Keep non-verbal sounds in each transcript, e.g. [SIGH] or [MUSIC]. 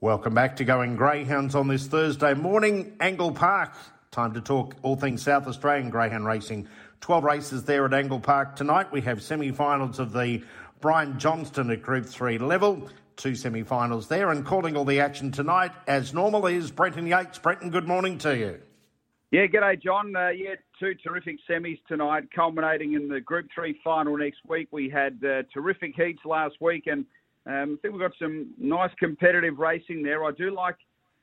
Welcome back to Going Greyhounds on this Thursday morning. Angle Park. Time to talk all things South Australian greyhound racing. 12 races there at Angle Park tonight. We have semi finals of the Brian Johnston at Group 3 level. Two semi finals there. And calling all the action tonight, as normal, is Brenton Yates. Brenton, good morning to you. Yeah, g'day, John. Uh, yeah, two terrific semis tonight, culminating in the Group 3 final next week. We had uh, terrific heats last week, and um, I think we've got some nice competitive racing there. I do like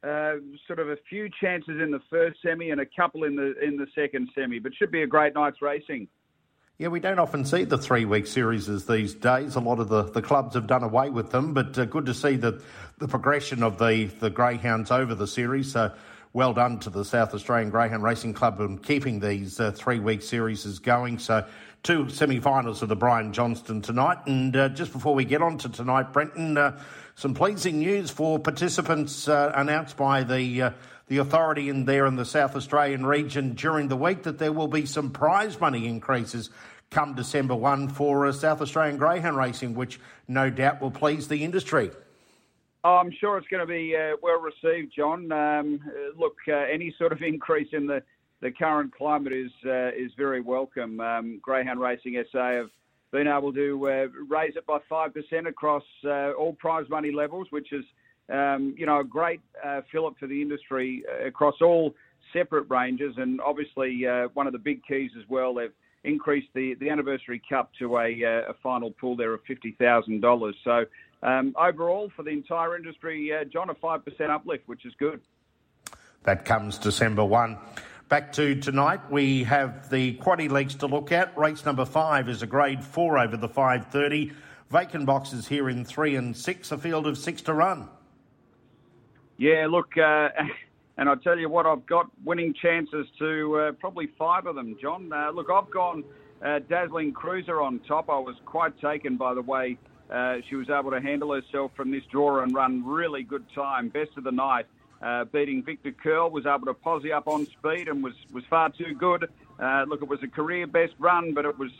uh, sort of a few chances in the first semi and a couple in the in the second semi, but should be a great night's racing. Yeah, we don't often see the three week series these days. A lot of the, the clubs have done away with them, but uh, good to see the, the progression of the, the greyhounds over the series. So well done to the South Australian Greyhound Racing Club in keeping these uh, three week series going. So, two semi finals of the Brian Johnston tonight. And uh, just before we get on to tonight, Brenton, uh, some pleasing news for participants uh, announced by the. Uh, the authority in there in the South Australian region during the week that there will be some prize money increases come December 1 for uh, South Australian greyhound racing, which no doubt will please the industry. Oh, I'm sure it's going to be uh, well received, John. Um, uh, look, uh, any sort of [LAUGHS] increase in the, the current climate is uh, is very welcome. Um, Greyhound Racing SA have been able to uh, raise it by five percent across uh, all prize money levels, which is um, you know a great fillip for the industry across all separate ranges, and obviously one of the big keys as well. They've increased the, the anniversary cup to a, a final pool there of fifty thousand dollars. So um, overall, for the entire industry, uh, John, a 5% uplift, which is good. That comes December 1. Back to tonight, we have the quaddy legs to look at. Race number five is a grade four over the 530. Vacant boxes here in three and six, a field of six to run. Yeah, look, uh, [LAUGHS] and I tell you what, I've got winning chances to uh, probably five of them, John. Uh, look, I've gone uh, Dazzling Cruiser on top. I was quite taken by the way uh, she was able to handle herself from this draw and run really good time, best of the night. Uh, beating Victor Curl, was able to posse up on speed and was, was far too good. Uh, look, it was a career best run, but it was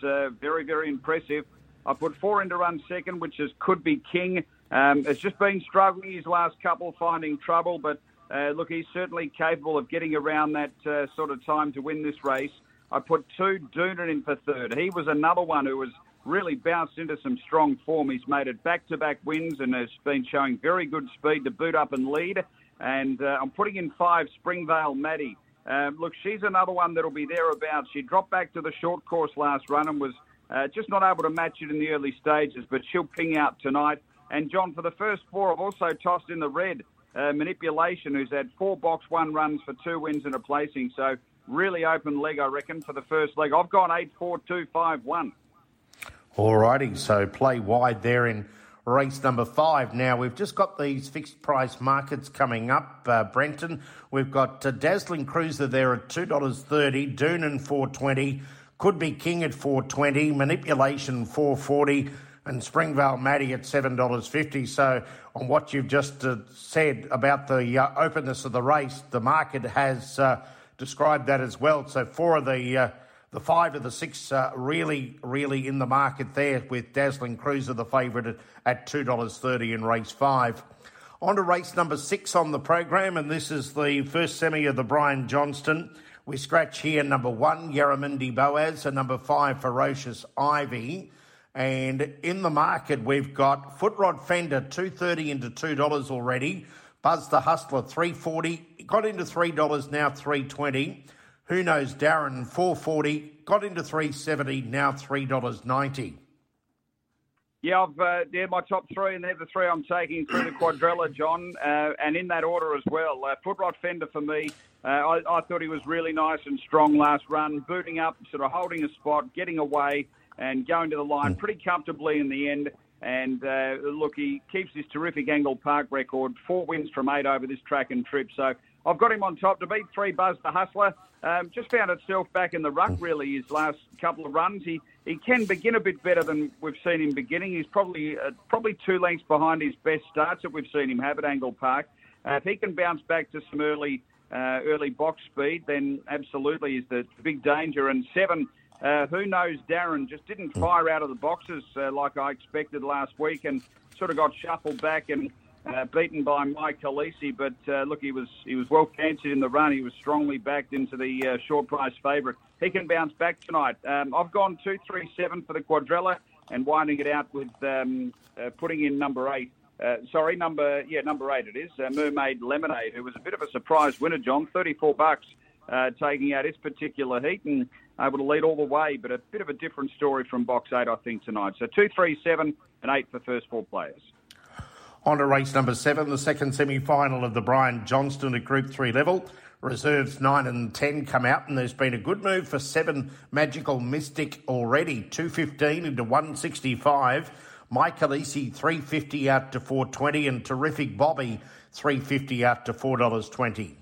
very, very impressive. I put four into run second, which is Could Be King. Um, it's just been struggling his last couple, finding trouble, but uh, look, he's certainly capable of getting around that uh, sort of time to win this race. I put two Doonan in for third. He was another one who was really bounced into some strong form. He's made it back-to-back wins and has been showing very good speed to boot up and lead. And uh, I'm putting in five Springvale Maddie. Um, look, she's another one that'll be thereabouts. She dropped back to the short course last run and was uh, just not able to match it in the early stages, but she'll ping out tonight. And John, for the first four, I've also tossed in the red uh, manipulation, who's had four box one runs for two wins and a placing. So really open leg, I reckon, for the first leg. I've gone eight, four, two, five, one. Alrighty, so play wide there in race number five. Now we've just got these fixed price markets coming up, uh, Brenton. We've got uh, Dazzling Cruiser there at two dollars thirty, Doonan four twenty, Could Be King at four twenty, Manipulation four forty, and Springvale Maddie at seven dollars fifty. So on what you've just uh, said about the uh, openness of the race, the market has uh, described that as well. So four of the uh, the five of the six uh, really, really in the market there with Dazzling Cruiser, the favourite at, at $2.30 in race five. On to race number six on the program, and this is the first semi of the Brian Johnston. We scratch here number one, Yarramindi Boaz, and number five, Ferocious Ivy. And in the market, we've got Footrod Fender, 230 into $2 already. Buzz the Hustler, 340 got into $3, now 320 who knows Darren, 440, got into 370, now $3.90. Yeah, I've uh, yeah my top three, and they're the three I'm taking through the quadrella, John, uh, and in that order as well. Uh, Footrod Fender for me. Uh, I, I, thought he was really nice and strong last run, booting up, sort of holding a spot, getting away, and going to the line mm. pretty comfortably in the end. And uh, look, he keeps his terrific Angle Park record, four wins from eight over this track and trip. So I've got him on top to beat three Buzz the Hustler. Um, just found itself back in the ruck really his last couple of runs. He he can begin a bit better than we've seen him beginning. He's probably uh, probably two lengths behind his best starts that we've seen him have at Angle Park. Uh, if he can bounce back to some early uh, early box speed, then absolutely is the big danger. And seven, uh, who knows? Darren just didn't fire out of the boxes uh, like I expected last week, and sort of got shuffled back and uh, beaten by Mike Khaleesi, but uh, look, he was he was well canted in the run. He was strongly backed into the uh, short price favourite. He can bounce back tonight. Um, I've gone two, three, seven for the quadrella and winding it out with um, uh, putting in number eight. Uh, sorry, number yeah, number eight it is. Uh, Mermaid Lemonade, who was a bit of a surprise winner, John, thirty-four bucks, taking out his particular heat and able to lead all the way, but a bit of a different story from box eight, I think, tonight. So two, three, seven, and eight for first four players. On to race number seven, the second semi final of the Brian Johnston at Group 3 level. Reserves 9 and 10 come out, and there's been a good move for 7 Magical Mystic already. 215 into 165. Mike Khaleesi 350 out to 420, and Terrific Bobby 350 out to $4.20.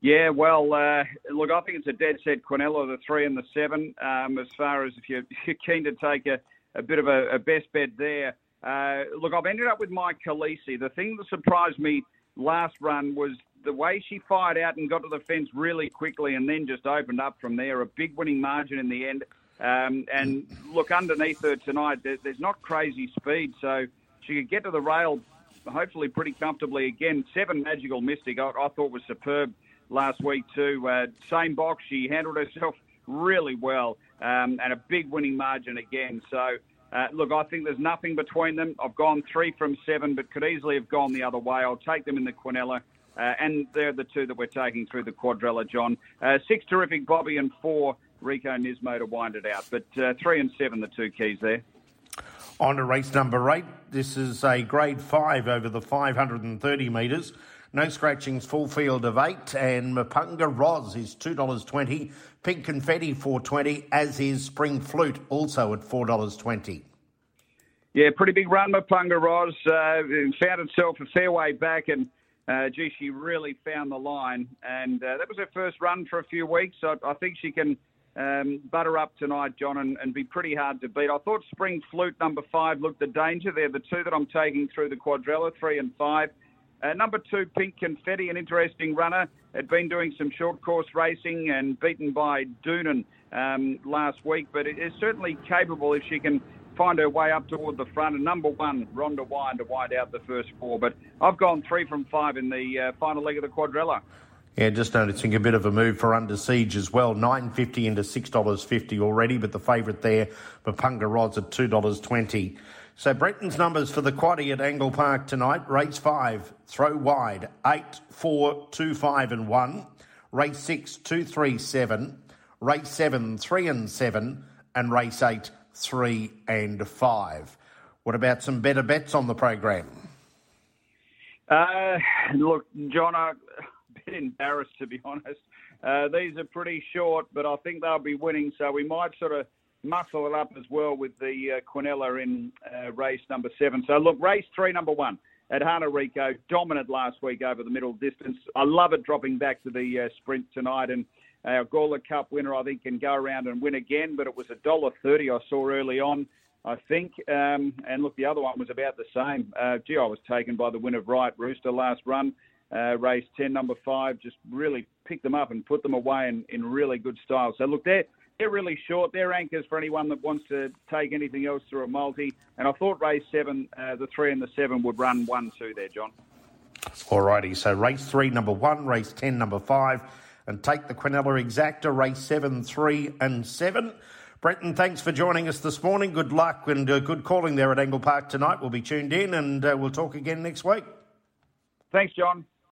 Yeah, well, uh, look, I think it's a dead set Quinella, the three and the seven. Um, as far as if [LAUGHS] you're, keen to take a, a bit of a, a best bet there, uh, look, I've ended up with Mike Khaleesi. The thing that surprised me last run was the way she fired out and got to the fence really quickly and then just opened up from there. A big winning margin in the end. Um, and look, underneath her tonight, there, there's not crazy speed, so she could get to the rail hopefully pretty comfortably again. Seven Magical Mystic, I, I thought was superb last week too. Uh, same box, she handled herself really well um, and a big winning margin again. So uh, look, I think there's nothing between them. I've gone three from seven, but could easily have gone the other way. I'll take them in the Quinella. Uh, and they're the two that we're taking through the quadrella, John. Uh, six terrific Bobby and four Rico Nismo to wind it out. But uh, three and seven, the two keys there. On to race number eight. This is a grade five over the 530 metres. No scratchings, full field of eight, and Mapunga Roz is two dollars twenty. Pink Confetti four twenty, as is Spring Flute also at four dollars twenty. Yeah, pretty big run, Mapunga Roz. Uh, found itself a fair way back, and uh, gee, she really found the line. And uh, that was her first run for a few weeks. So I think she can um, butter up tonight, John, and, and, be pretty hard to beat. I thought Spring Flute number five looked the danger. They're the two that I'm taking through the quadrella, three and five. Uh, number two, Pink Confetti, an interesting runner. Had been doing some short course racing and beaten by Doonan um, last week, but it is certainly capable if she can find her way up toward the front. And number one, Rhonda Wine to wind out the first four. But I've gone three from five in the uh, final leg of the quadrella. Yeah, just noticing a bit of a move for Under Siege as well. Nine fifty into six dollars fifty already, but the favourite there, Mapunga Roz at two dollars twenty. So Brenton's numbers for the quaddy at Angle Park tonight. Race five, throw wide, eight, four, two, five, and one. Race six, two, three, seven. Race seven, three and seven, and race eight, three and five. What about some better bets on the program? Uh, look, John, I'm a bit embarrassed to be honest. Uh, these are pretty short, but I think they'll be winning, so we might sort of muscle it up as well with the uh, Quinella in uh, race number seven. So look, race three, number one at Hana Rico, dominant last week over the middle distance. I love it dropping back to the uh, sprint tonight, and our Gawler Cup winner I think can go around and win again. But it was a dollar thirty I saw early on. I think, um, and look, the other one was about the same. Uh, gee, I was taken by the win of Right Rooster last run. Uh, race 10, number five, just really picked them up and put them away in, in really good style. So, look, they're, they're really short. They're anchors for anyone that wants to take anything else through a multi. And I thought race seven, uh, the three and the seven would run one, two there, John. Alrighty, so race three, number one, race 10, number five, and take the Quinella Exacta, race seven, three, and seven. Brenton, thanks for joining us this morning. Good luck and uh, good calling there at Angle Park tonight. We'll be tuned in and uh, we'll talk again next week. Thanks, John.